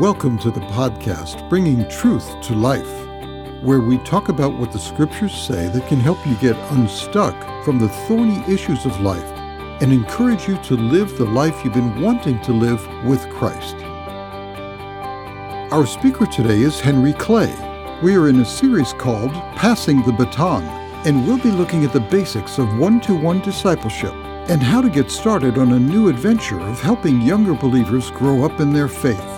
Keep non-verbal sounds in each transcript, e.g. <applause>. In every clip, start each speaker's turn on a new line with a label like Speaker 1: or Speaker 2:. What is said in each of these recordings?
Speaker 1: Welcome to the podcast, Bringing Truth to Life, where we talk about what the scriptures say that can help you get unstuck from the thorny issues of life and encourage you to live the life you've been wanting to live with Christ. Our speaker today is Henry Clay. We are in a series called Passing the Baton, and we'll be looking at the basics of one to one discipleship and how to get started on a new adventure of helping younger believers grow up in their faith.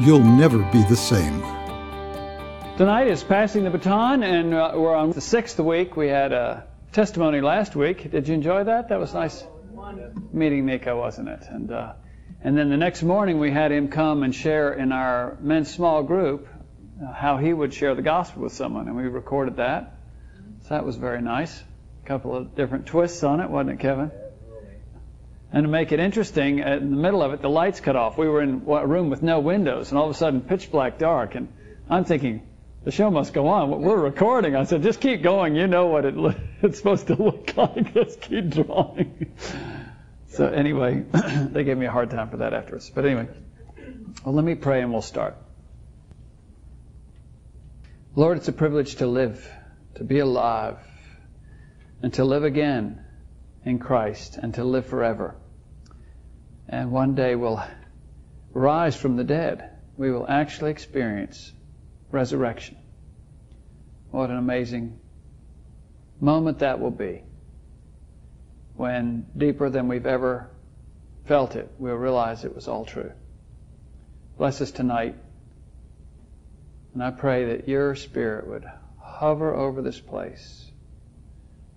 Speaker 1: You'll never be the same.
Speaker 2: Tonight is passing the baton, and uh, we're on the sixth week. We had a testimony last week. Did you enjoy that? That was nice meeting Nico, wasn't it? And uh, and then the next morning we had him come and share in our men's small group uh, how he would share the gospel with someone, and we recorded that. So that was very nice. A couple of different twists on it, wasn't it, Kevin? And to make it interesting, uh, in the middle of it, the lights cut off. We were in a room with no windows, and all of a sudden, pitch black dark. And I'm thinking, the show must go on. We're recording. I said, just keep going. You know what it, <laughs> it's supposed to look <laughs> like. Just keep drawing. So anyway, <clears throat> they gave me a hard time for that afterwards. But anyway, well, let me pray and we'll start. Lord, it's a privilege to live, to be alive, and to live again in Christ and to live forever. And one day we'll rise from the dead. We will actually experience resurrection. What an amazing moment that will be when deeper than we've ever felt it, we'll realize it was all true. Bless us tonight. And I pray that your spirit would hover over this place,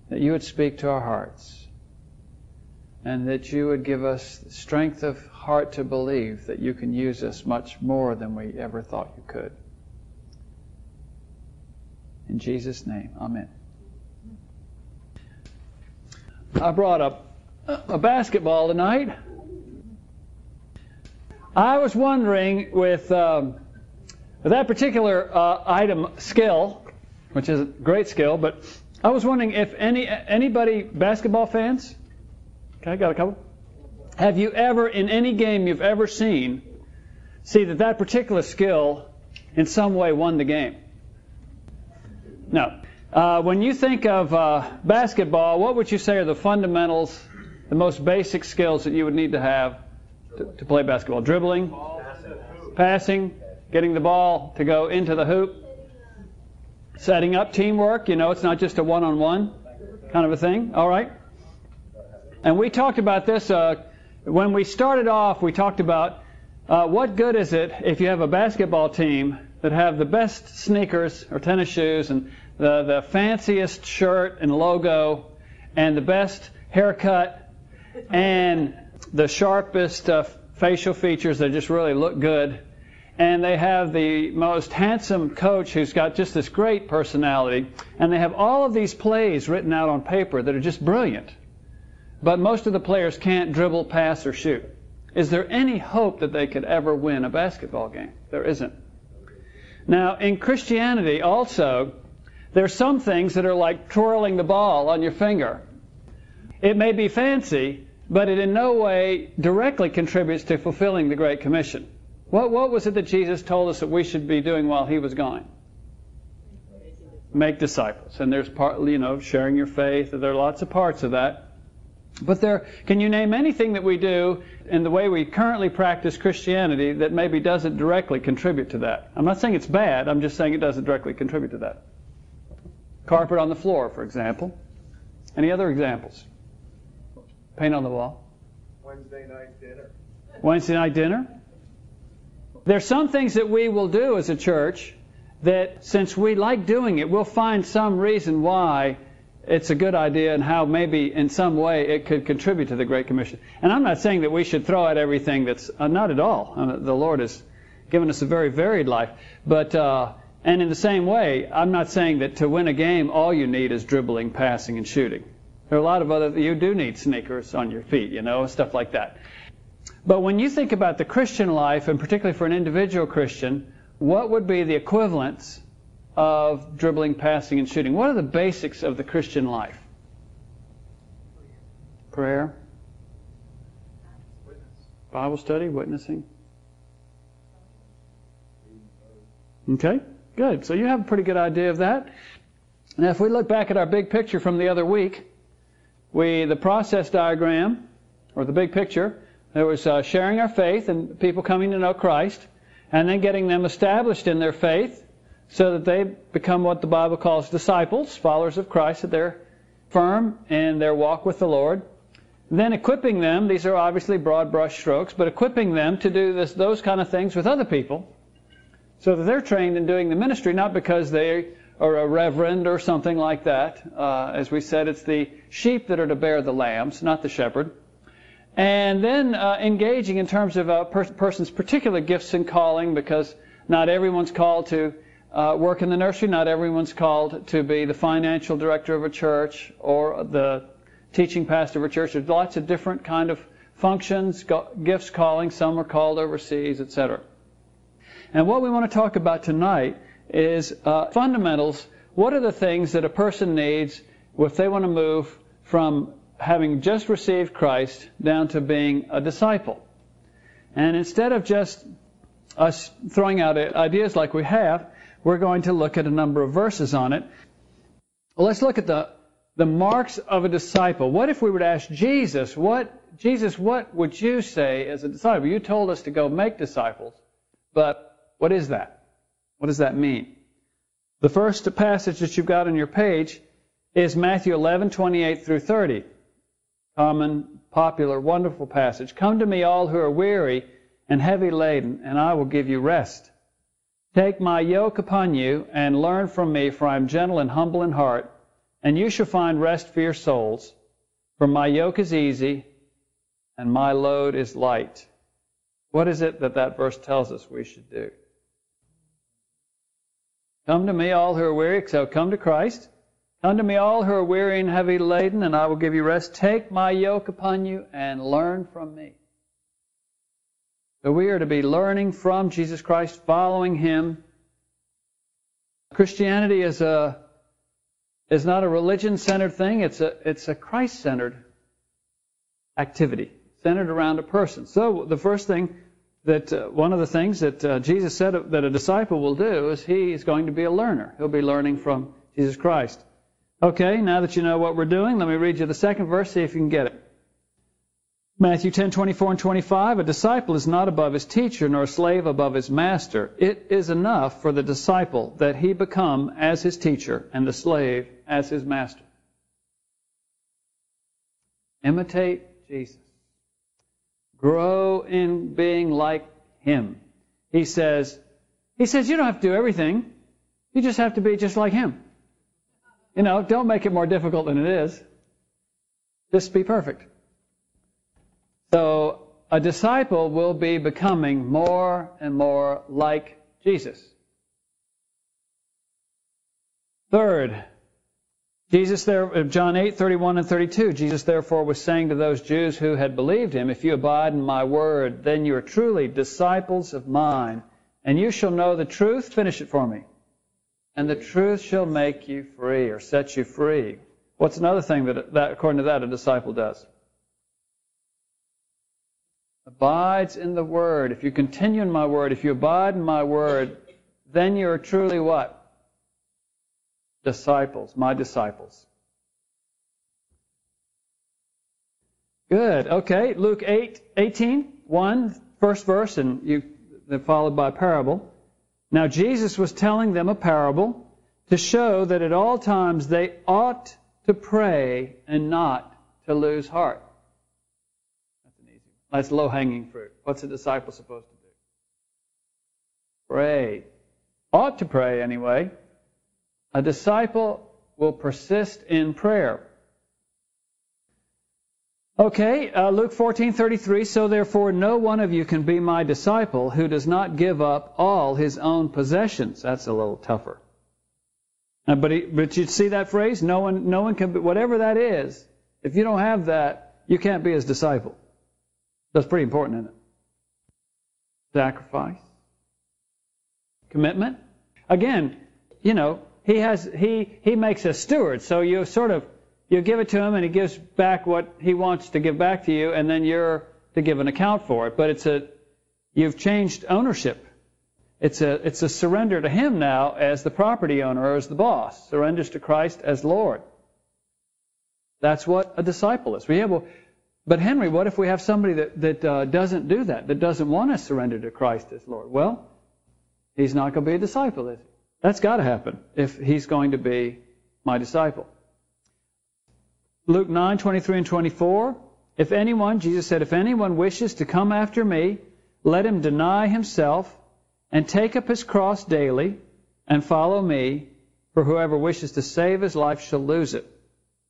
Speaker 2: that you would speak to our hearts and that you would give us strength of heart to believe that you can use us much more than we ever thought you could. In Jesus' name, Amen. I brought up a basketball tonight. I was wondering with, um, with that particular uh, item skill, which is a great skill, but I was wondering if any anybody basketball fans Okay, got a couple. Have you ever, in any game you've ever seen, see that that particular skill in some way won the game? No. Uh, when you think of uh, basketball, what would you say are the fundamentals, the most basic skills that you would need to have to, to play basketball? Dribbling, passing, getting the ball to go into the hoop, setting up teamwork. You know, it's not just a one on one kind of a thing. All right. And we talked about this uh, when we started off. We talked about uh, what good is it if you have a basketball team that have the best sneakers or tennis shoes and the, the fanciest shirt and logo and the best haircut and the sharpest uh, facial features that just really look good. And they have the most handsome coach who's got just this great personality. And they have all of these plays written out on paper that are just brilliant but most of the players can't dribble, pass, or shoot. Is there any hope that they could ever win a basketball game? There isn't. Now, in Christianity also, there's some things that are like twirling the ball on your finger. It may be fancy, but it in no way directly contributes to fulfilling the Great Commission. What, what was it that Jesus told us that we should be doing while he was gone? Make disciples. And there's part, you know, sharing your faith. There are lots of parts of that. But there, can you name anything that we do in the way we currently practice Christianity that maybe doesn't directly contribute to that? I'm not saying it's bad, I'm just saying it doesn't directly contribute to that. Carpet on the floor, for example. Any other examples? Paint on the wall.
Speaker 3: Wednesday night dinner.
Speaker 2: Wednesday night dinner. There's some things that we will do as a church that, since we like doing it, we'll find some reason why it's a good idea and how maybe in some way it could contribute to the Great Commission. And I'm not saying that we should throw out everything that's uh, not at all. Uh, the Lord has given us a very varied life. But, uh, and in the same way, I'm not saying that to win a game, all you need is dribbling, passing, and shooting. There are a lot of other, you do need sneakers on your feet, you know, stuff like that. But when you think about the Christian life, and particularly for an individual Christian, what would be the equivalence of dribbling, passing, and shooting? What are the basics of the Christian life? Prayer, Bible study, witnessing, Okay, good. So you have a pretty good idea of that. Now, if we look back at our big picture from the other week, we the process diagram or the big picture, there was uh, sharing our faith and people coming to know Christ, and then getting them established in their faith so that they become what the Bible calls disciples, followers of Christ, that they're firm in their walk with the Lord. Then equipping them, these are obviously broad brush strokes, but equipping them to do this, those kind of things with other people so that they're trained in doing the ministry, not because they are a reverend or something like that. Uh, as we said, it's the sheep that are to bear the lambs, not the shepherd. And then uh, engaging in terms of a per- person's particular gifts and calling, because not everyone's called to uh, work in the nursery, not everyone's called to be the financial director of a church or the teaching pastor of a church. There's lots of different kind of functions, gifts, calling. Some are called overseas, etc. And what we want to talk about tonight is uh, fundamentals. What are the things that a person needs if they want to move from having just received Christ down to being a disciple? And instead of just us throwing out ideas like we have, we're going to look at a number of verses on it. Let's look at the the marks of a disciple. What if we were to ask Jesus, what Jesus, what would you say as a disciple? You told us to go make disciples, but what is that? What does that mean? The first passage that you've got on your page is Matthew 11, 28 through 30. Common, popular, wonderful passage. Come to me, all who are weary and heavy laden, and I will give you rest. Take my yoke upon you and learn from me, for I am gentle and humble in heart and you shall find rest for your souls. For my yoke is easy and my load is light. What is it that that verse tells us we should do? Come to me, all who are weary, so come to Christ. Come to me, all who are weary and heavy laden, and I will give you rest. Take my yoke upon you and learn from me. So we are to be learning from Jesus Christ, following Him. Christianity is a is not a religion centered thing, it's a, it's a Christ centered activity, centered around a person. So the first thing that uh, one of the things that uh, Jesus said that a disciple will do is he is going to be a learner. He'll be learning from Jesus Christ. Okay, now that you know what we're doing, let me read you the second verse, see if you can get it. Matthew 10, 24 and 25, a disciple is not above his teacher, nor a slave above his master. It is enough for the disciple that he become as his teacher, and the slave as his master. Imitate Jesus. Grow in being like him. He says, he says you don't have to do everything. You just have to be just like him. You know, don't make it more difficult than it is. Just be perfect. So a disciple will be becoming more and more like Jesus. Third, Jesus there, John 8, 31 and 32, Jesus therefore was saying to those Jews who had believed him, If you abide in my word, then you are truly disciples of mine, and you shall know the truth. Finish it for me. And the truth shall make you free or set you free. What's another thing that, that according to that, a disciple does? Abides in the word, if you continue in my word, if you abide in my word, then you are truly what? Disciples, my disciples. Good. Okay. Luke 8, 18, 1, first verse, and you followed by a parable. Now Jesus was telling them a parable to show that at all times they ought to pray and not to lose heart. That's low hanging fruit. What's a disciple supposed to do? Pray. Ought to pray anyway. A disciple will persist in prayer. Okay, uh, Luke 14:33. So therefore, no one of you can be my disciple who does not give up all his own possessions. That's a little tougher. Uh, but he, but you see that phrase? No one, no one can. Be, whatever that is. If you don't have that, you can't be his disciple. That's pretty important, isn't it? Sacrifice. Commitment. Again, you know, he has he he makes a steward, so you sort of you give it to him and he gives back what he wants to give back to you, and then you're to give an account for it. But it's a you've changed ownership. It's a, it's a surrender to Him now as the property owner or as the boss. Surrenders to Christ as Lord. That's what a disciple is. We have, well, but Henry, what if we have somebody that, that uh, doesn't do that, that doesn't want to surrender to Christ as Lord? Well, he's not going to be a disciple, is he? That's got to happen if he's going to be my disciple. Luke 9, 23 and 24. If anyone, Jesus said, if anyone wishes to come after me, let him deny himself and take up his cross daily and follow me. For whoever wishes to save his life shall lose it.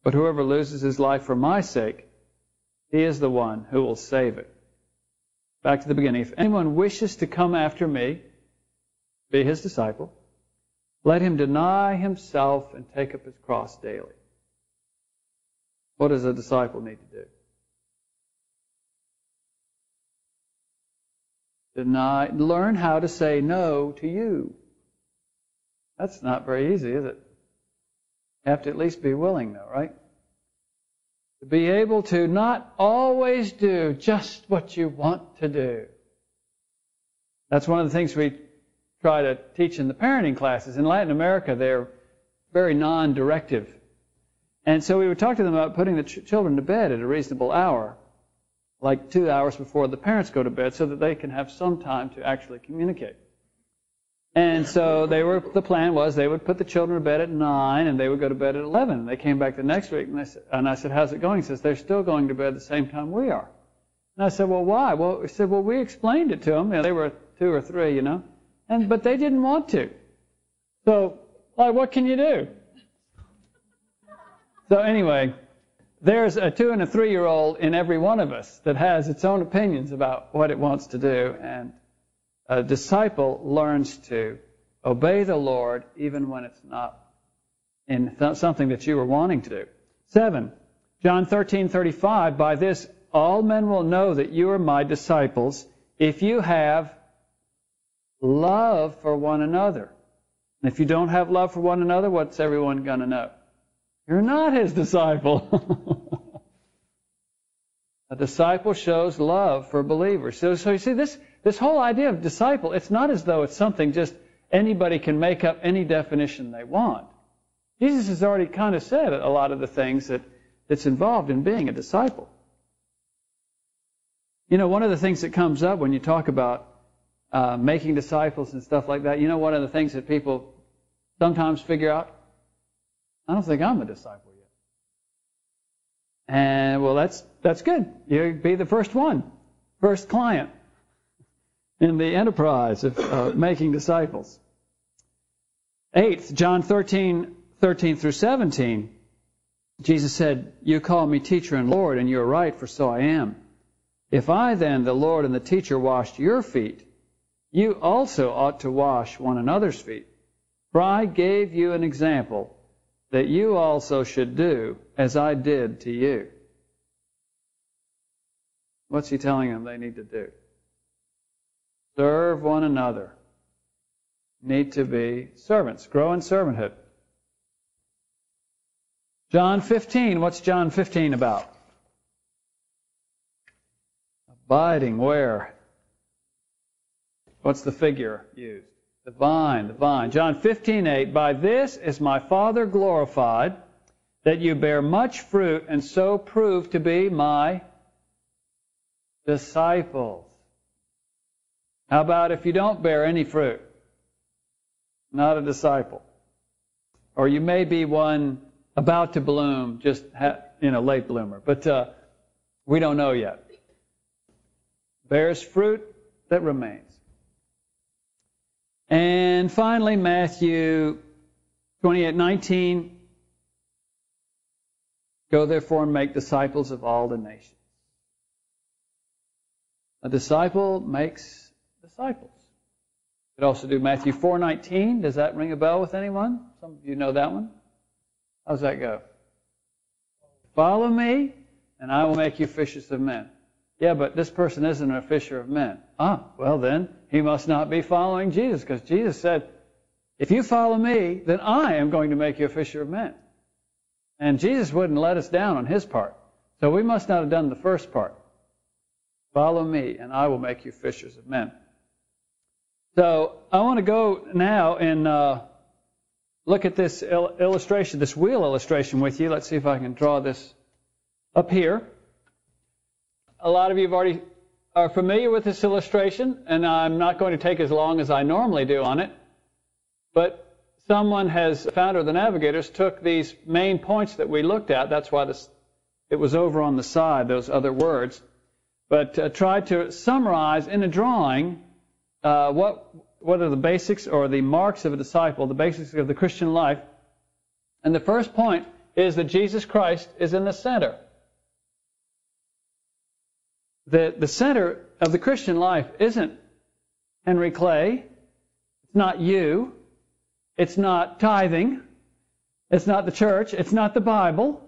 Speaker 2: But whoever loses his life for my sake, he is the one who will save it. Back to the beginning. If anyone wishes to come after me, be his disciple, let him deny himself and take up his cross daily. What does a disciple need to do? Deny, learn how to say no to you. That's not very easy, is it? You have to at least be willing, though, right? To be able to not always do just what you want to do. That's one of the things we try to teach in the parenting classes. In Latin America, they're very non directive. And so we would talk to them about putting the ch- children to bed at a reasonable hour, like two hours before the parents go to bed, so that they can have some time to actually communicate. And so they were. The plan was they would put the children to bed at nine, and they would go to bed at eleven. They came back the next week, and, said, and I said, "How's it going?" He says, "They're still going to bed the same time we are." And I said, "Well, why?" Well, he said, "Well, we explained it to them. You know, they were two or three, you know, and but they didn't want to. So, like, what can you do?" So anyway, there's a two and a three-year-old in every one of us that has its own opinions about what it wants to do, and a disciple learns to obey the Lord even when it's not in th- something that you were wanting to do. Seven, John 13:35. By this all men will know that you are my disciples if you have love for one another. And if you don't have love for one another, what's everyone going to know? You're not his disciple. <laughs> a disciple shows love for believers. So, so you see, this, this whole idea of disciple, it's not as though it's something just anybody can make up any definition they want. Jesus has already kind of said a lot of the things that, that's involved in being a disciple. You know, one of the things that comes up when you talk about uh, making disciples and stuff like that, you know, one of the things that people sometimes figure out? I don't think I'm a disciple yet. And well, that's that's good. You'd be the first one, first client in the enterprise of uh, making disciples. Eighth, John 13, 13 through 17, Jesus said, You call me teacher and Lord, and you are right, for so I am. If I then, the Lord and the teacher, washed your feet, you also ought to wash one another's feet. For I gave you an example that you also should do as I did to you. What's he telling them they need to do? Serve one another. Need to be servants. Grow in servanthood. John 15. What's John 15 about? Abiding where? What's the figure used? The vine, the vine. John 15:8. By this is my Father glorified, that you bear much fruit and so prove to be my disciples. How about if you don't bear any fruit? Not a disciple. Or you may be one about to bloom, just ha- you know, late bloomer, but uh, we don't know yet. Bears fruit that remains. And finally, Matthew 28:19. Go therefore and make disciples of all the nations. A disciple makes disciples. You could also do Matthew 4:19. Does that ring a bell with anyone? Some of you know that one. How's that go? Follow me, and I will make you fishers of men. Yeah, but this person isn't a fisher of men. Ah, well then, he must not be following Jesus, because Jesus said, if you follow me, then I am going to make you a fisher of men. And Jesus wouldn't let us down on his part. So we must not have done the first part. Follow me, and I will make you fishers of men. So I want to go now and uh, look at this il- illustration, this wheel illustration with you. Let's see if I can draw this up here. A lot of you have already are familiar with this illustration, and I'm not going to take as long as I normally do on it. But someone has, founder of the Navigators, took these main points that we looked at. That's why this, it was over on the side, those other words. But uh, tried to summarize in a drawing uh, what what are the basics or the marks of a disciple, the basics of the Christian life. And the first point is that Jesus Christ is in the center. The, the center of the Christian life isn't Henry Clay. It's not you. It's not tithing. It's not the church. It's not the Bible.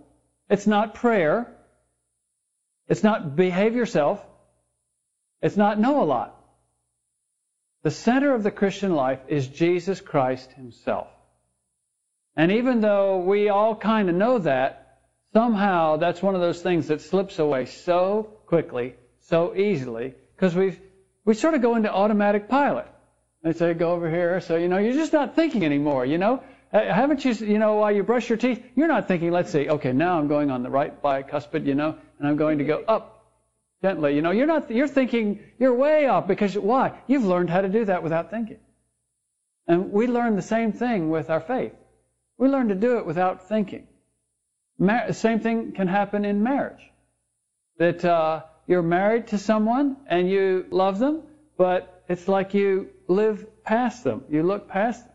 Speaker 2: It's not prayer. It's not behave yourself. It's not know a lot. The center of the Christian life is Jesus Christ Himself. And even though we all kind of know that, somehow that's one of those things that slips away so quickly, so easily, because we we sort of go into automatic pilot. They say go over here, so you know you're just not thinking anymore. You know, haven't you? You know, while you brush your teeth, you're not thinking. Let's see. Okay, now I'm going on the right bicuspid. You know, and I'm going to go up gently. You know, you're not, you're thinking, you're way off because why? You've learned how to do that without thinking. And we learn the same thing with our faith. We learn to do it without thinking. Mar- same thing can happen in marriage. That uh, you're married to someone and you love them, but it's like you live past them. You look past them.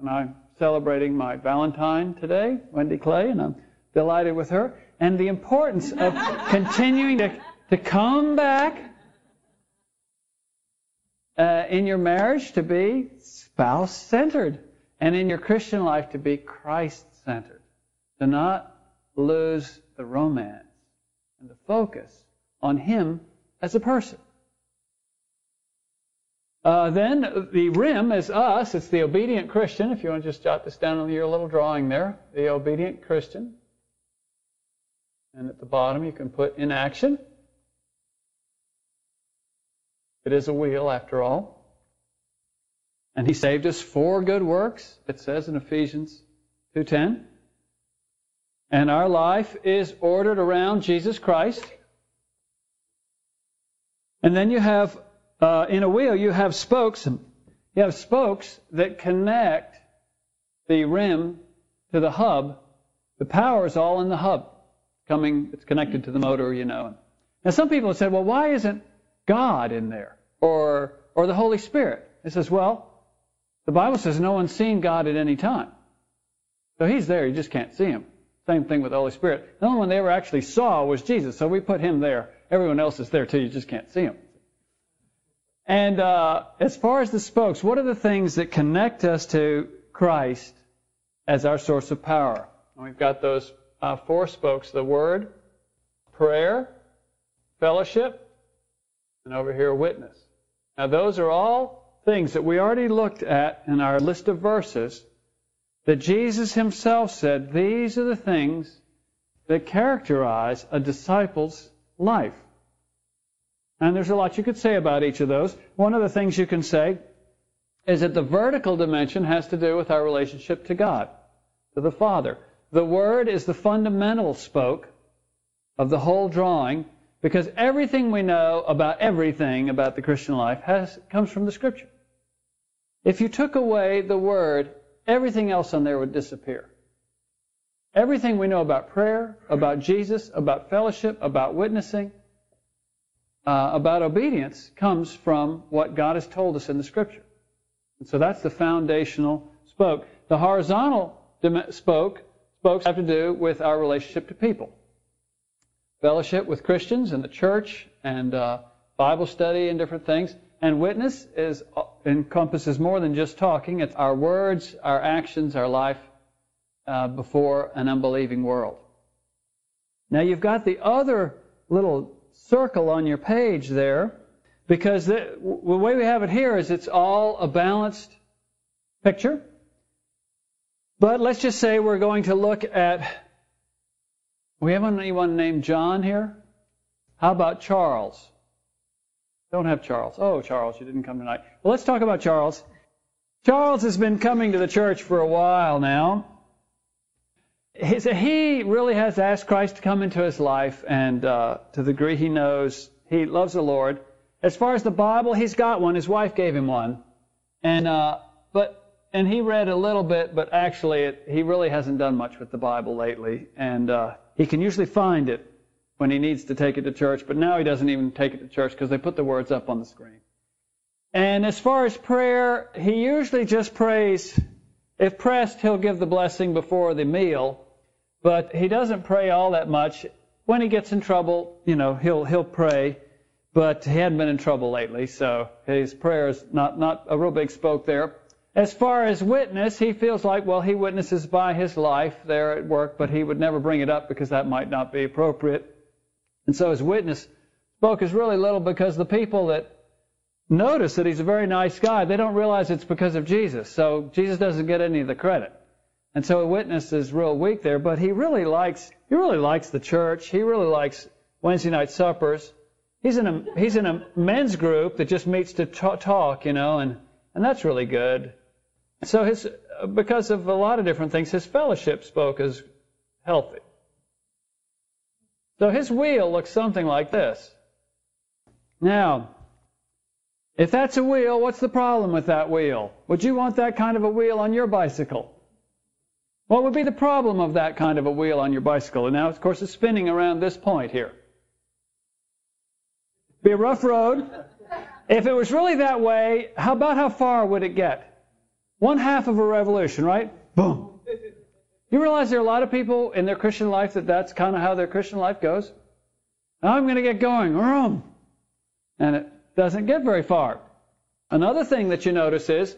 Speaker 2: And I'm celebrating my Valentine today, Wendy Clay, and I'm delighted with her. And the importance of <laughs> continuing to to come back uh, in your marriage to be spouse centered, and in your Christian life to be Christ centered. To not lose the romance and the focus on Him as a person. Uh, then the rim is us. It's the obedient Christian. If you want to just jot this down on your little drawing there, the obedient Christian. And at the bottom you can put in action. It is a wheel, after all. And he saved us for good works, it says in Ephesians 2.10. And our life is ordered around Jesus Christ. And then you have, uh, in a wheel, you have spokes. You have spokes that connect the rim to the hub. The power is all in the hub. Coming, it's connected to the motor, you know. Now, some people have said, well, why isn't God in there? Or, or the Holy Spirit. It says, well, the Bible says no one's seen God at any time. So he's there, you just can't see him. Same thing with the Holy Spirit. The only one they ever actually saw was Jesus, so we put him there. Everyone else is there too, you just can't see him. And uh, as far as the spokes, what are the things that connect us to Christ as our source of power? And we've got those uh, four spokes the Word, prayer, fellowship, and over here, witness. Now, those are all things that we already looked at in our list of verses that Jesus himself said these are the things that characterize a disciple's life. And there's a lot you could say about each of those. One of the things you can say is that the vertical dimension has to do with our relationship to God, to the Father. The Word is the fundamental spoke of the whole drawing, because everything we know about everything about the Christian life has, comes from the Scripture. If you took away the Word, everything else on there would disappear. Everything we know about prayer, about Jesus, about fellowship, about witnessing, uh, about obedience comes from what God has told us in the Scripture. And so that's the foundational spoke. The horizontal spoke spokes have to do with our relationship to people fellowship with Christians and the church and uh, Bible study and different things. And witness is uh, encompasses more than just talking. It's our words, our actions, our life uh, before an unbelieving world. Now you've got the other little circle on your page there because the, the way we have it here is it's all a balanced picture. But let's just say we're going to look at we have anyone named John here? How about Charles? Don't have Charles. Oh, Charles, you didn't come tonight. Well, let's talk about Charles. Charles has been coming to the church for a while now. He really has asked Christ to come into his life, and uh, to the degree he knows, he loves the Lord. As far as the Bible, he's got one. His wife gave him one, and uh, but and he read a little bit, but actually it, he really hasn't done much with the Bible lately, and uh, he can usually find it when he needs to take it to church, but now he doesn't even take it to church because they put the words up on the screen. And as far as prayer, he usually just prays. If pressed, he'll give the blessing before the meal, but he doesn't pray all that much. When he gets in trouble, you know, he'll he'll pray, but he hadn't been in trouble lately, so his prayer is not not a real big spoke there. As far as witness, he feels like, well, he witnesses by his life there at work, but he would never bring it up because that might not be appropriate. And so his witness spoke is really little because the people that notice that he's a very nice guy, they don't realize it's because of Jesus. So Jesus doesn't get any of the credit. And so a witness is real weak there, but he really likes he really likes the church. He really likes Wednesday night suppers. He's in a he's in a men's group that just meets to talk, you know, and and that's really good. So his because of a lot of different things, his fellowship spoke as healthy. So his wheel looks something like this. Now, if that's a wheel, what's the problem with that wheel? Would you want that kind of a wheel on your bicycle? What would be the problem of that kind of a wheel on your bicycle? And now, of course, it's spinning around this point here. Be a rough road. If it was really that way, how about how far would it get? One half of a revolution, right? Boom. You realize there are a lot of people in their Christian life that that's kind of how their Christian life goes? I'm going to get going. And it doesn't get very far. Another thing that you notice is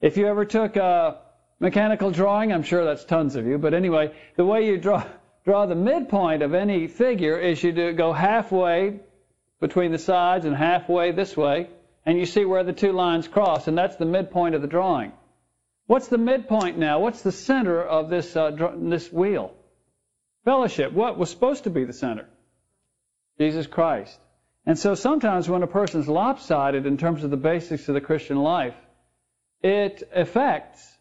Speaker 2: if you ever took a mechanical drawing, I'm sure that's tons of you, but anyway, the way you draw draw the midpoint of any figure is you do go halfway between the sides and halfway this way, and you see where the two lines cross, and that's the midpoint of the drawing. What's the midpoint now? What's the center of this, uh, this wheel? Fellowship. What was supposed to be the center? Jesus Christ. And so sometimes when a person's lopsided in terms of the basics of the Christian life, it affects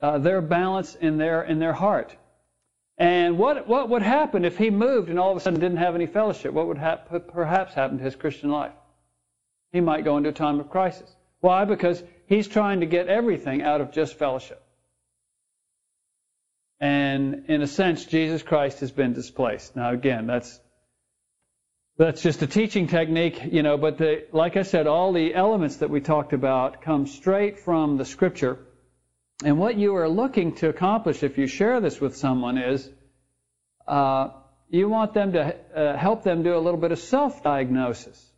Speaker 2: uh, their balance in their in their heart. And what what would happen if he moved and all of a sudden didn't have any fellowship? What would hap- perhaps happen to his Christian life? He might go into a time of crisis. Why? Because he's trying to get everything out of just fellowship. And in a sense, Jesus Christ has been displaced. Now, again, that's that's just a teaching technique, you know. But the, like I said, all the elements that we talked about come straight from the Scripture. And what you are looking to accomplish if you share this with someone is uh, you want them to uh, help them do a little bit of self-diagnosis.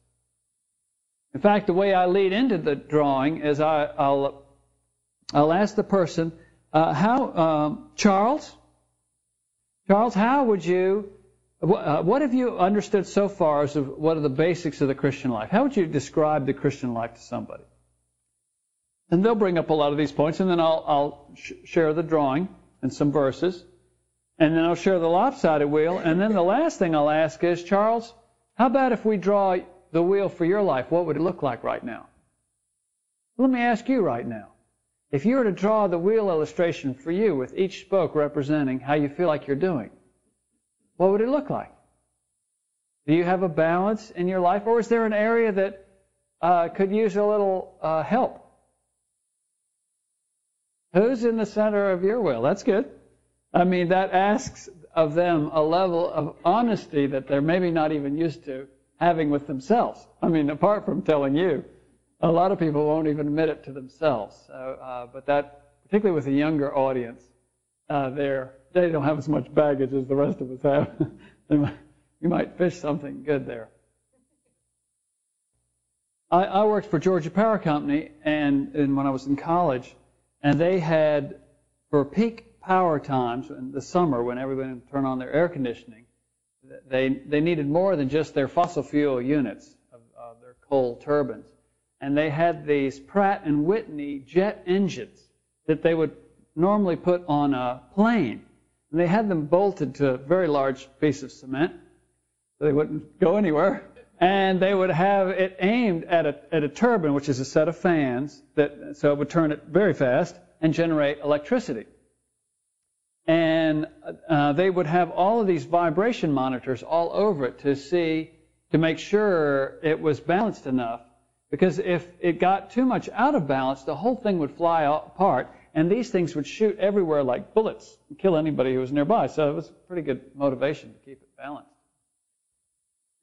Speaker 2: In fact, the way I lead into the drawing is I, will I'll ask the person, uh, how, um, Charles, Charles, how would you, uh, what have you understood so far as of what are the basics of the Christian life? How would you describe the Christian life to somebody? And they'll bring up a lot of these points, and then I'll, I'll sh- share the drawing and some verses, and then I'll share the lopsided wheel, and then the last thing I'll ask is, Charles, how about if we draw the wheel for your life, what would it look like right now? Let me ask you right now. If you were to draw the wheel illustration for you with each spoke representing how you feel like you're doing, what would it look like? Do you have a balance in your life, or is there an area that uh, could use a little uh, help? Who's in the center of your wheel? That's good. I mean, that asks of them a level of honesty that they're maybe not even used to having with themselves. I mean, apart from telling you, a lot of people won't even admit it to themselves. So, uh, but that, particularly with a younger audience, uh, they don't have as much baggage as the rest of us have. <laughs> you might fish something good there. I, I worked for Georgia Power Company, and, and when I was in college, and they had for peak power times in the summer when everybody would turn on their air conditioning, they, they needed more than just their fossil fuel units of, of their coal turbines. And they had these Pratt and Whitney jet engines that they would normally put on a plane. And they had them bolted to a very large piece of cement so they wouldn't go anywhere. and they would have it aimed at a, at a turbine, which is a set of fans, that so it would turn it very fast and generate electricity. And uh, they would have all of these vibration monitors all over it to see, to make sure it was balanced enough. Because if it got too much out of balance, the whole thing would fly apart, and these things would shoot everywhere like bullets and kill anybody who was nearby. So it was pretty good motivation to keep it balanced.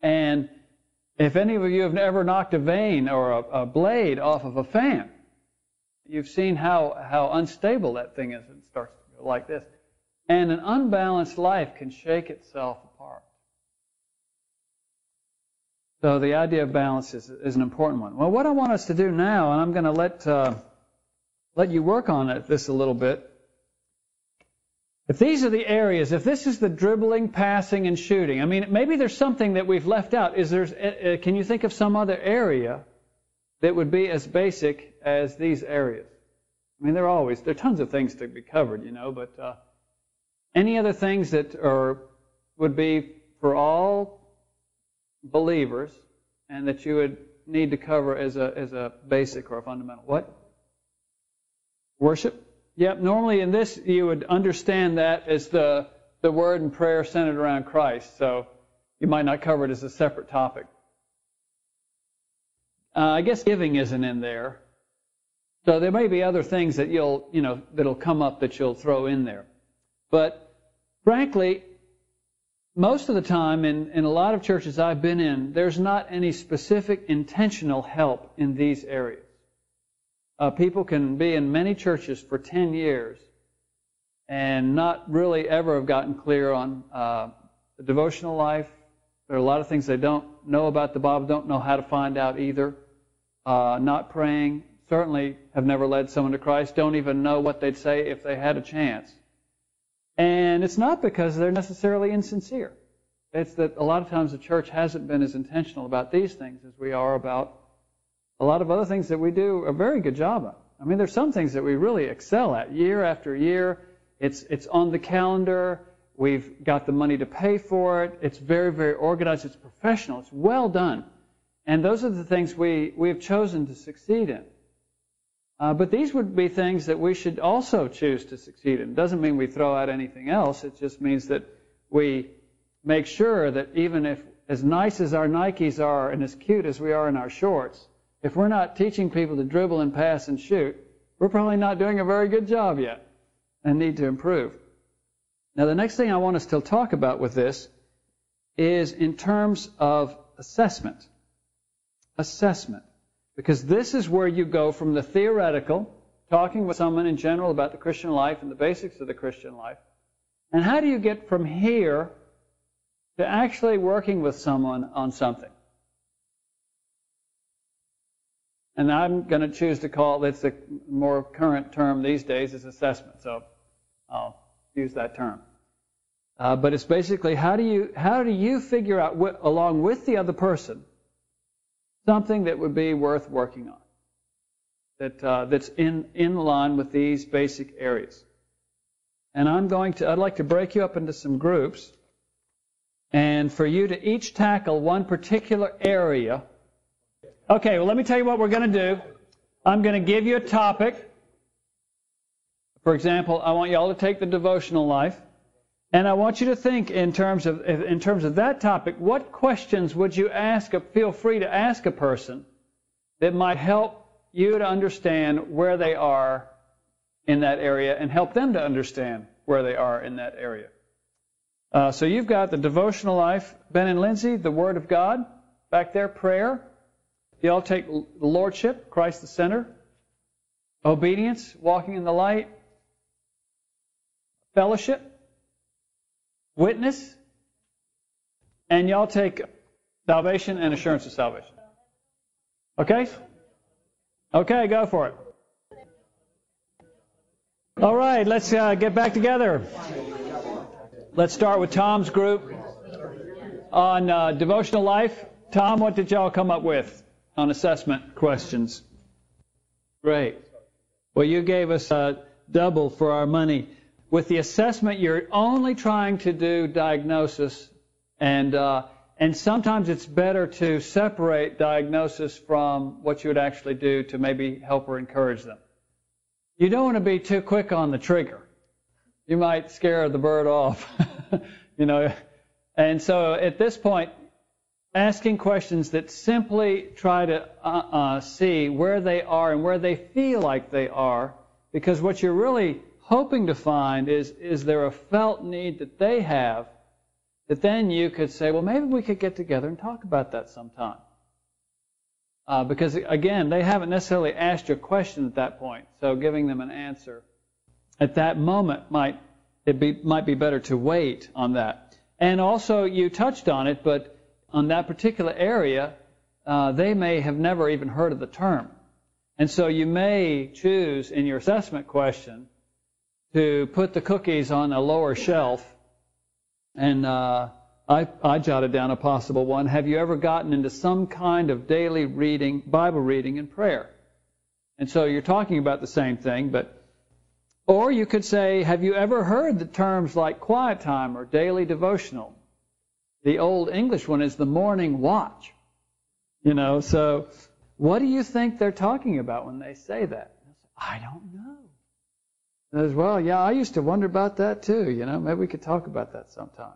Speaker 2: And if any of you have ever knocked a vane or a, a blade off of a fan, you've seen how, how unstable that thing is. It starts to go like this. And an unbalanced life can shake itself apart. So the idea of balance is, is an important one. Well, what I want us to do now, and I'm going to let uh, let you work on it, this a little bit. If these are the areas, if this is the dribbling, passing, and shooting, I mean, maybe there's something that we've left out. Is there? Uh, uh, can you think of some other area that would be as basic as these areas? I mean, there are always there are tons of things to be covered, you know, but uh, any other things that are would be for all believers and that you would need to cover as a as a basic or a fundamental? What? Worship? Yep, normally in this you would understand that as the, the word and prayer centered around Christ. So you might not cover it as a separate topic. Uh, I guess giving isn't in there. So there may be other things that you'll, you know, that'll come up that you'll throw in there. But frankly, most of the time in, in a lot of churches I've been in, there's not any specific intentional help in these areas. Uh, people can be in many churches for 10 years and not really ever have gotten clear on uh, the devotional life. There are a lot of things they don't know about the Bible, don't know how to find out either. Uh, not praying, certainly have never led someone to Christ, don't even know what they'd say if they had a chance. And it's not because they're necessarily insincere. It's that a lot of times the church hasn't been as intentional about these things as we are about a lot of other things that we do a very good job of. I mean, there's some things that we really excel at year after year. It's, it's on the calendar. We've got the money to pay for it. It's very, very organized. It's professional. It's well done. And those are the things we, we have chosen to succeed in. Uh, but these would be things that we should also choose to succeed in. It doesn't mean we throw out anything else. It just means that we make sure that even if as nice as our Nikes are and as cute as we are in our shorts, if we're not teaching people to dribble and pass and shoot, we're probably not doing a very good job yet and need to improve. Now, the next thing I want to talk about with this is in terms of assessment. Assessment. Because this is where you go from the theoretical, talking with someone in general about the Christian life and the basics of the Christian life, and how do you get from here to actually working with someone on something? And I'm going to choose to call it's a more current term these days is assessment. So I'll use that term. Uh, but it's basically how do you how do you figure out along with the other person something that would be worth working on that uh, that's in in line with these basic areas. And I'm going to I'd like to break you up into some groups and for you to each tackle one particular area Okay, well, let me tell you what we're going to do. I'm going to give you a topic. For example, I want you all to take the devotional life. And I want you to think in terms of in terms of that topic, what questions would you ask feel free to ask a person that might help you to understand where they are in that area and help them to understand where they are in that area. Uh, so you've got the devotional life, Ben and Lindsay, the Word of God, back there, prayer, you all take lordship, Christ the center, obedience, walking in the light, fellowship, witness, and y'all take salvation and assurance of salvation. Okay? Okay, go for it. All right, let's uh, get back together. Let's start with Tom's group on uh, devotional life. Tom, what did y'all come up with? on assessment questions. Great. Well, you gave us a double for our money. With the assessment, you're only trying to do diagnosis and uh, and sometimes it's better to separate diagnosis from what you would actually do to maybe help or encourage them. You don't want to be too quick on the trigger. You might scare the bird off, <laughs> you know. And so at this point, asking questions that simply try to uh, uh, see where they are and where they feel like they are, because what you're really hoping to find is is there a felt need that they have that then you could say, well, maybe we could get together and talk about that sometime. Uh, because again, they haven't necessarily asked you a question at that point, so giving them an answer at that moment might it be might be better to wait on that. And also, you touched on it, but on that particular area, uh, they may have never even heard of the term, and so you may choose in your assessment question to put the cookies on a lower shelf and uh, I, I jotted down a possible one. Have you ever gotten into some kind of daily reading, Bible reading, and prayer? And so you're talking about the same thing, but or you could say, have you ever heard the terms like quiet time or daily devotional? The old English one is the morning watch. You know, so what do you think they're talking about when they say that? I don't know. As well, yeah, I used to wonder about that too. You know, maybe we could talk about that sometime.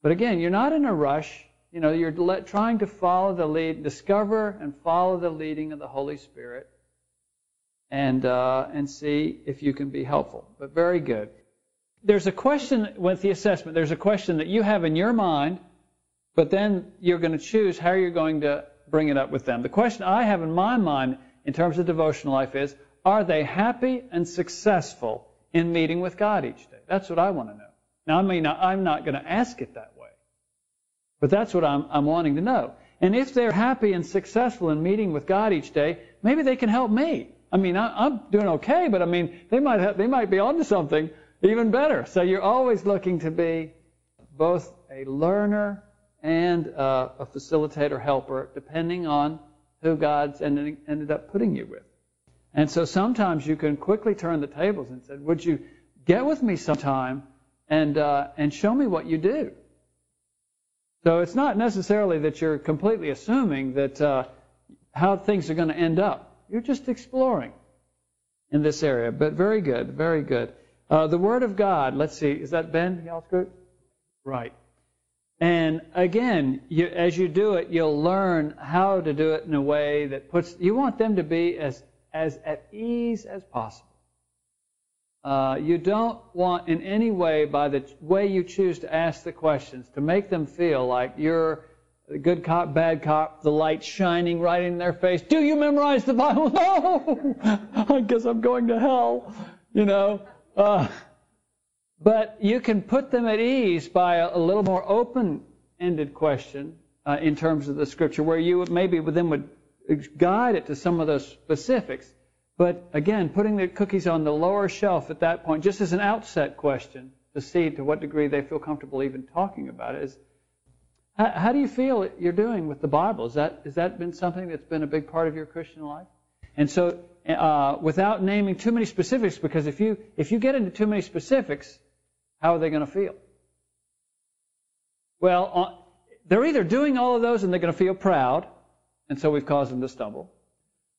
Speaker 2: But again, you're not in a rush. You know, you're trying to follow the lead, discover and follow the leading of the Holy Spirit, and uh, and see if you can be helpful. But very good. There's a question with the assessment. There's a question that you have in your mind, but then you're going to choose how you're going to bring it up with them. The question I have in my mind in terms of devotional life is are they happy and successful in meeting with God each day? That's what I want to know. Now, I mean, I'm not going to ask it that way, but that's what I'm, I'm wanting to know. And if they're happy and successful in meeting with God each day, maybe they can help me. I mean, I, am doing okay, but I mean, they might have, they might be onto something even better. So you're always looking to be both a learner and uh, a facilitator helper, depending on who God's ended, ended up putting you with. And so sometimes you can quickly turn the tables and say, Would you get with me sometime and, uh, and show me what you do? So it's not necessarily that you're completely assuming that uh, how things are going to end up. You're just exploring in this area. But very good, very good. Uh, the Word of God, let's see, is that Ben, y'all's? Right. And again, you, as you do it, you'll learn how to do it in a way that puts, you want them to be as as at ease as possible. Uh, you don't want in any way, by the way you choose to ask the questions, to make them feel like you're the good cop, bad cop, the light shining right in their face. Do you memorize the Bible? <laughs> No! <laughs> I guess I'm going to hell. You know? Uh, but you can put them at ease by a, a little more open ended question uh, in terms of the scripture, where you maybe then would guide it to some of those specifics. But again, putting the cookies on the lower shelf at that point, just as an outset question to see to what degree they feel comfortable even talking about it, is how, how do you feel you're doing with the Bible? Is that, has that been something that's been a big part of your Christian life? And so, uh, without naming too many specifics, because if you, if you get into too many specifics, how are they going to feel? Well, uh, they're either doing all of those and they're going to feel proud, and so we've caused them to stumble.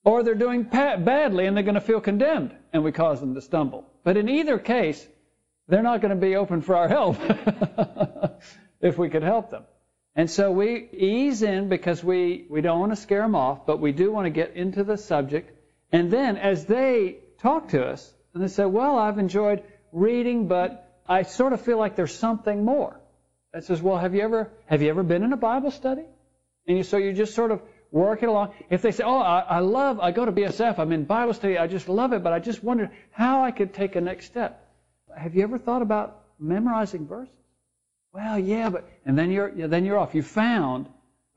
Speaker 2: Or they're doing badly and they're going to feel condemned, and we cause them to stumble. But in either case, they're not going to be open for our help <laughs> if we could help them. And so we ease in because we, we don't want to scare them off, but we do want to get into the subject. And then as they talk to us, and they say, Well, I've enjoyed reading, but I sort of feel like there's something more. I says, Well, have you ever have you ever been in a Bible study? And you, so you just sort of work it along. If they say, "Oh, I, I love, I go to BSF, I'm in Bible study, I just love it, but I just wonder how I could take a next step," have you ever thought about memorizing verses? Well, yeah, but and then you're then you're off. You found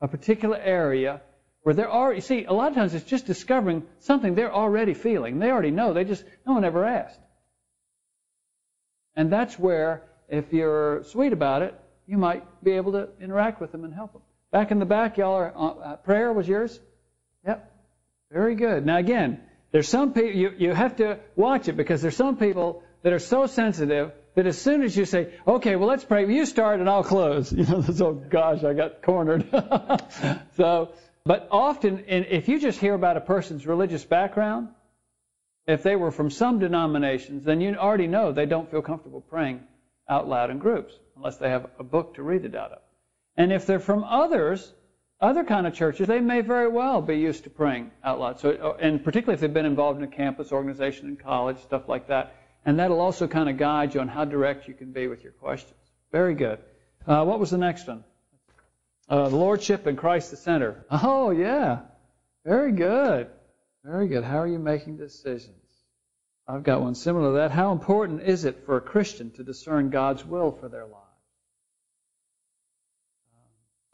Speaker 2: a particular area where they're already. See, a lot of times it's just discovering something they're already feeling. They already know. They just no one ever asked. And that's where, if you're sweet about it, you might be able to interact with them and help them. Back in the back, y'all are, uh, uh, prayer was yours? Yep. Very good. Now again, there's some people, you, you have to watch it because there's some people that are so sensitive that as soon as you say, okay, well, let's pray, you start and I'll close. <laughs> You know, oh gosh, I got cornered. <laughs> so, but often, if you just hear about a person's religious background, if they were from some denominations, then you already know they don't feel comfortable praying out loud in groups unless they have a book to read it out of. And if they're from others, other kind of churches, they may very well be used to praying out loud. So, uh, and particularly if they've been involved in a campus organization in college, stuff like that. And that'll also kind of guide you on how direct you can be with your questions. Very good. Uh, what was the next one? Uh, the Lordship and Christ the center. Oh, yeah. Very good. Very good. How are you making decisions? I've got one similar to that. How important is it for a Christian to discern God's will for their lives?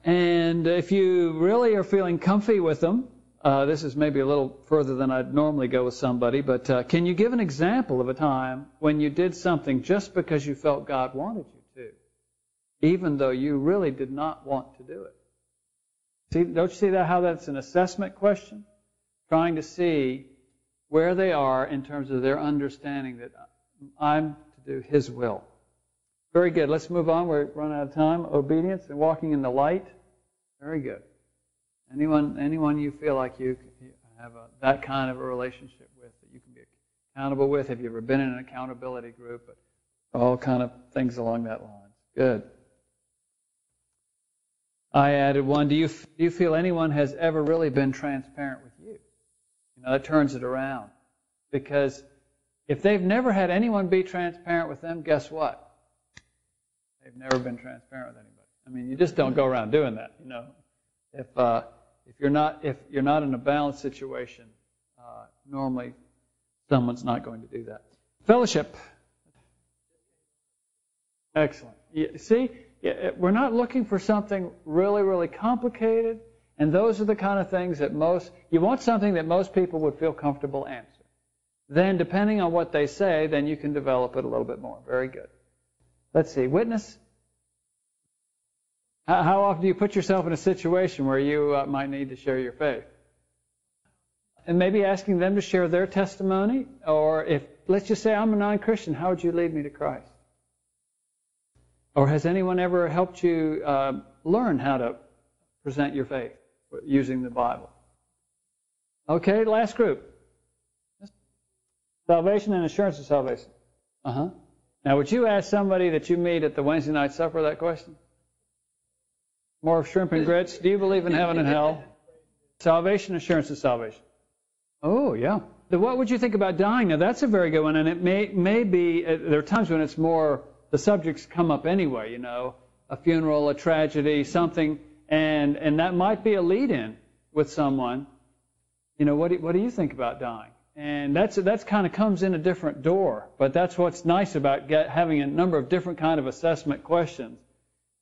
Speaker 2: And if you really are feeling comfy with them, uh, this is maybe a little further than I'd normally go with somebody, but uh, can you give an example of a time when you did something just because you felt God wanted you to, even though you really did not want to do it? See, don't you see that how that's an assessment question? Trying to see where they are in terms of their understanding that I'm to do His will. Very good. Let's move on. We're running out of time. Obedience and walking in the light. Very good. Anyone, anyone you feel like you have a, that kind of a relationship with that you can be accountable with? Have you ever been in an accountability group? But all kind of things along that line. Good. I added one. Do you do you feel anyone has ever really been transparent with you? You know, that turns it around. Because if they've never had anyone be transparent with them, guess what? They've never been transparent with anybody. I mean, you just don't go around doing that. You know, if uh, if you're not if you're not in a balanced situation, uh, normally someone's not going to do that. Fellowship. Excellent. You see, we're not looking for something really, really complicated, and those are the kind of things that most you want something that most people would feel comfortable answering. Then, depending on what they say, then you can develop it a little bit more. Very good. Let's see, witness. How often do you put yourself in a situation where you uh, might need to share your faith? And maybe asking them to share their testimony, or if, let's just say I'm a non Christian, how would you lead me to Christ? Or has anyone ever helped you uh, learn how to present your faith using the Bible? Okay, last group. Salvation and assurance of salvation. Uh huh. Now, would you ask somebody that you meet at the Wednesday night supper that question? More of shrimp and grits. Do you believe in heaven and hell? Salvation, assurance of salvation. Oh, yeah. What would you think about dying? Now, that's a very good one, and it may, may be, uh, there are times when it's more, the subjects come up anyway, you know, a funeral, a tragedy, something, and, and that might be a lead in with someone. You know, what do, what do you think about dying? And that's that's kind of comes in a different door. But that's what's nice about get, having a number of different kind of assessment questions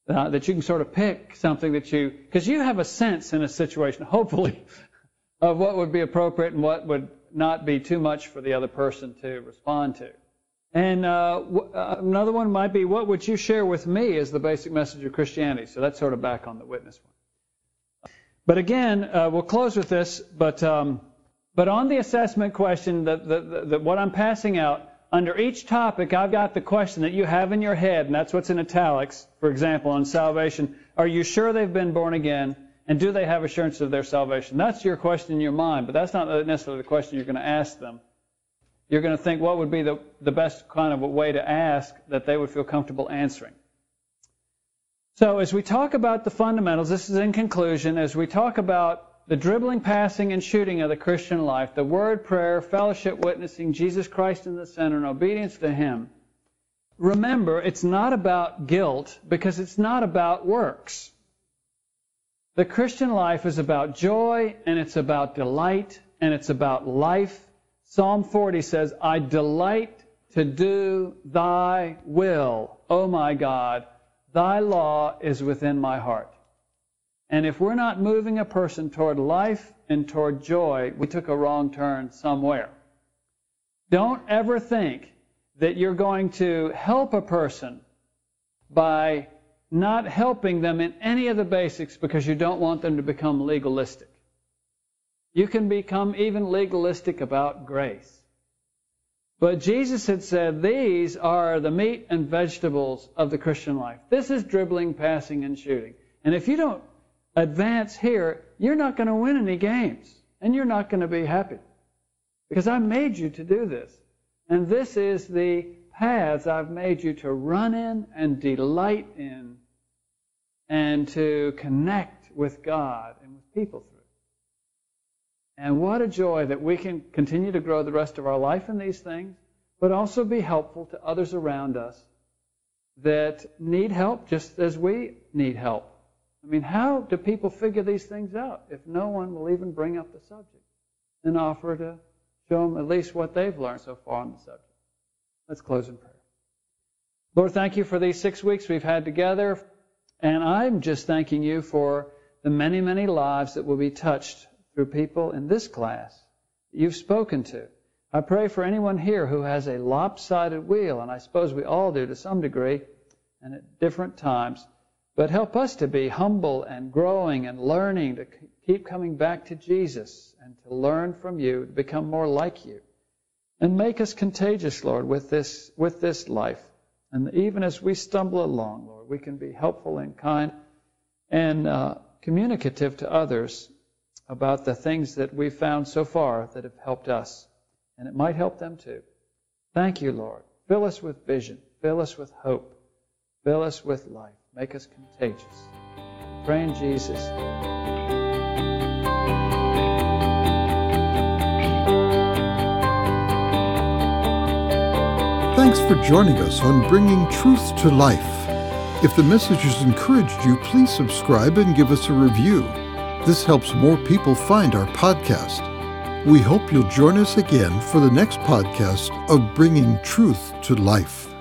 Speaker 2: uh, that you can sort of pick something that you because you have a sense in a situation, hopefully, <laughs> of what would be appropriate and what would not be too much for the other person to respond to. And uh, uh, another one might be, what would you share with me as the basic message of Christianity? So that's sort of back on the witness one. But again, uh, we'll close with this. But um, but on the assessment question, that, that, that what I'm passing out, under each topic, I've got the question that you have in your head, and that's what's in italics. For example, on salvation, are you sure they've been born again? And do they have assurance of their salvation? That's your question in your mind, but that's not necessarily the question you're going to ask them. You're going to think what would be the, the best kind of way to ask that they would feel comfortable answering. So as we talk about the fundamentals, this is in conclusion, as we talk about the dribbling, passing, and shooting of the Christian life, the word, prayer, fellowship, witnessing, Jesus Christ in the center, and obedience to Him. Remember, it's not about guilt because it's not about works. The Christian life is about joy and it's about delight and it's about life. Psalm 40 says, I delight to do thy will, O my God. Thy law is within my heart. And if we're not moving a person toward life and toward joy, we took a wrong turn somewhere. Don't ever think that you're going to help a person by not helping them in any of the basics because you don't want them to become legalistic. You can become even legalistic about grace. But Jesus had said these are the meat and vegetables of the Christian life. This is dribbling, passing, and shooting. And if you don't advance here, you're not going to win any games. And you're not going to be happy. Because I made you to do this. And this is the paths I've made you to run in and delight in and to connect with God and with people through. And what a joy that we can continue to grow the rest of our life in these things, but also be helpful to others around us that need help just as we need help. I mean, how do people figure these things out if no one will even bring up the subject and offer to show them at least what they've learned so far on the subject? Let's close in prayer. Lord, thank you for these six weeks we've had together. And I'm just thanking you for the many, many lives that will be touched through people in this class that you've spoken to. I pray for anyone here who has a lopsided wheel, and I suppose we all do to some degree and at different times. But help us to be humble and growing and learning to keep coming back to Jesus and to learn from you, to become more like you. And make us contagious, Lord, with this, with this life. And even as we stumble along, Lord, we can be helpful and kind and uh, communicative to others about the things that we've found so far that have helped us. And it might help them too. Thank you, Lord. Fill us with vision. Fill us with hope. Fill us with life. Make us contagious. Pray in Jesus.
Speaker 1: Thanks for joining us on Bringing Truth to Life. If the message has encouraged you, please subscribe and give us a review. This helps more people find our podcast. We hope you'll join us again for the next podcast of Bringing Truth to Life.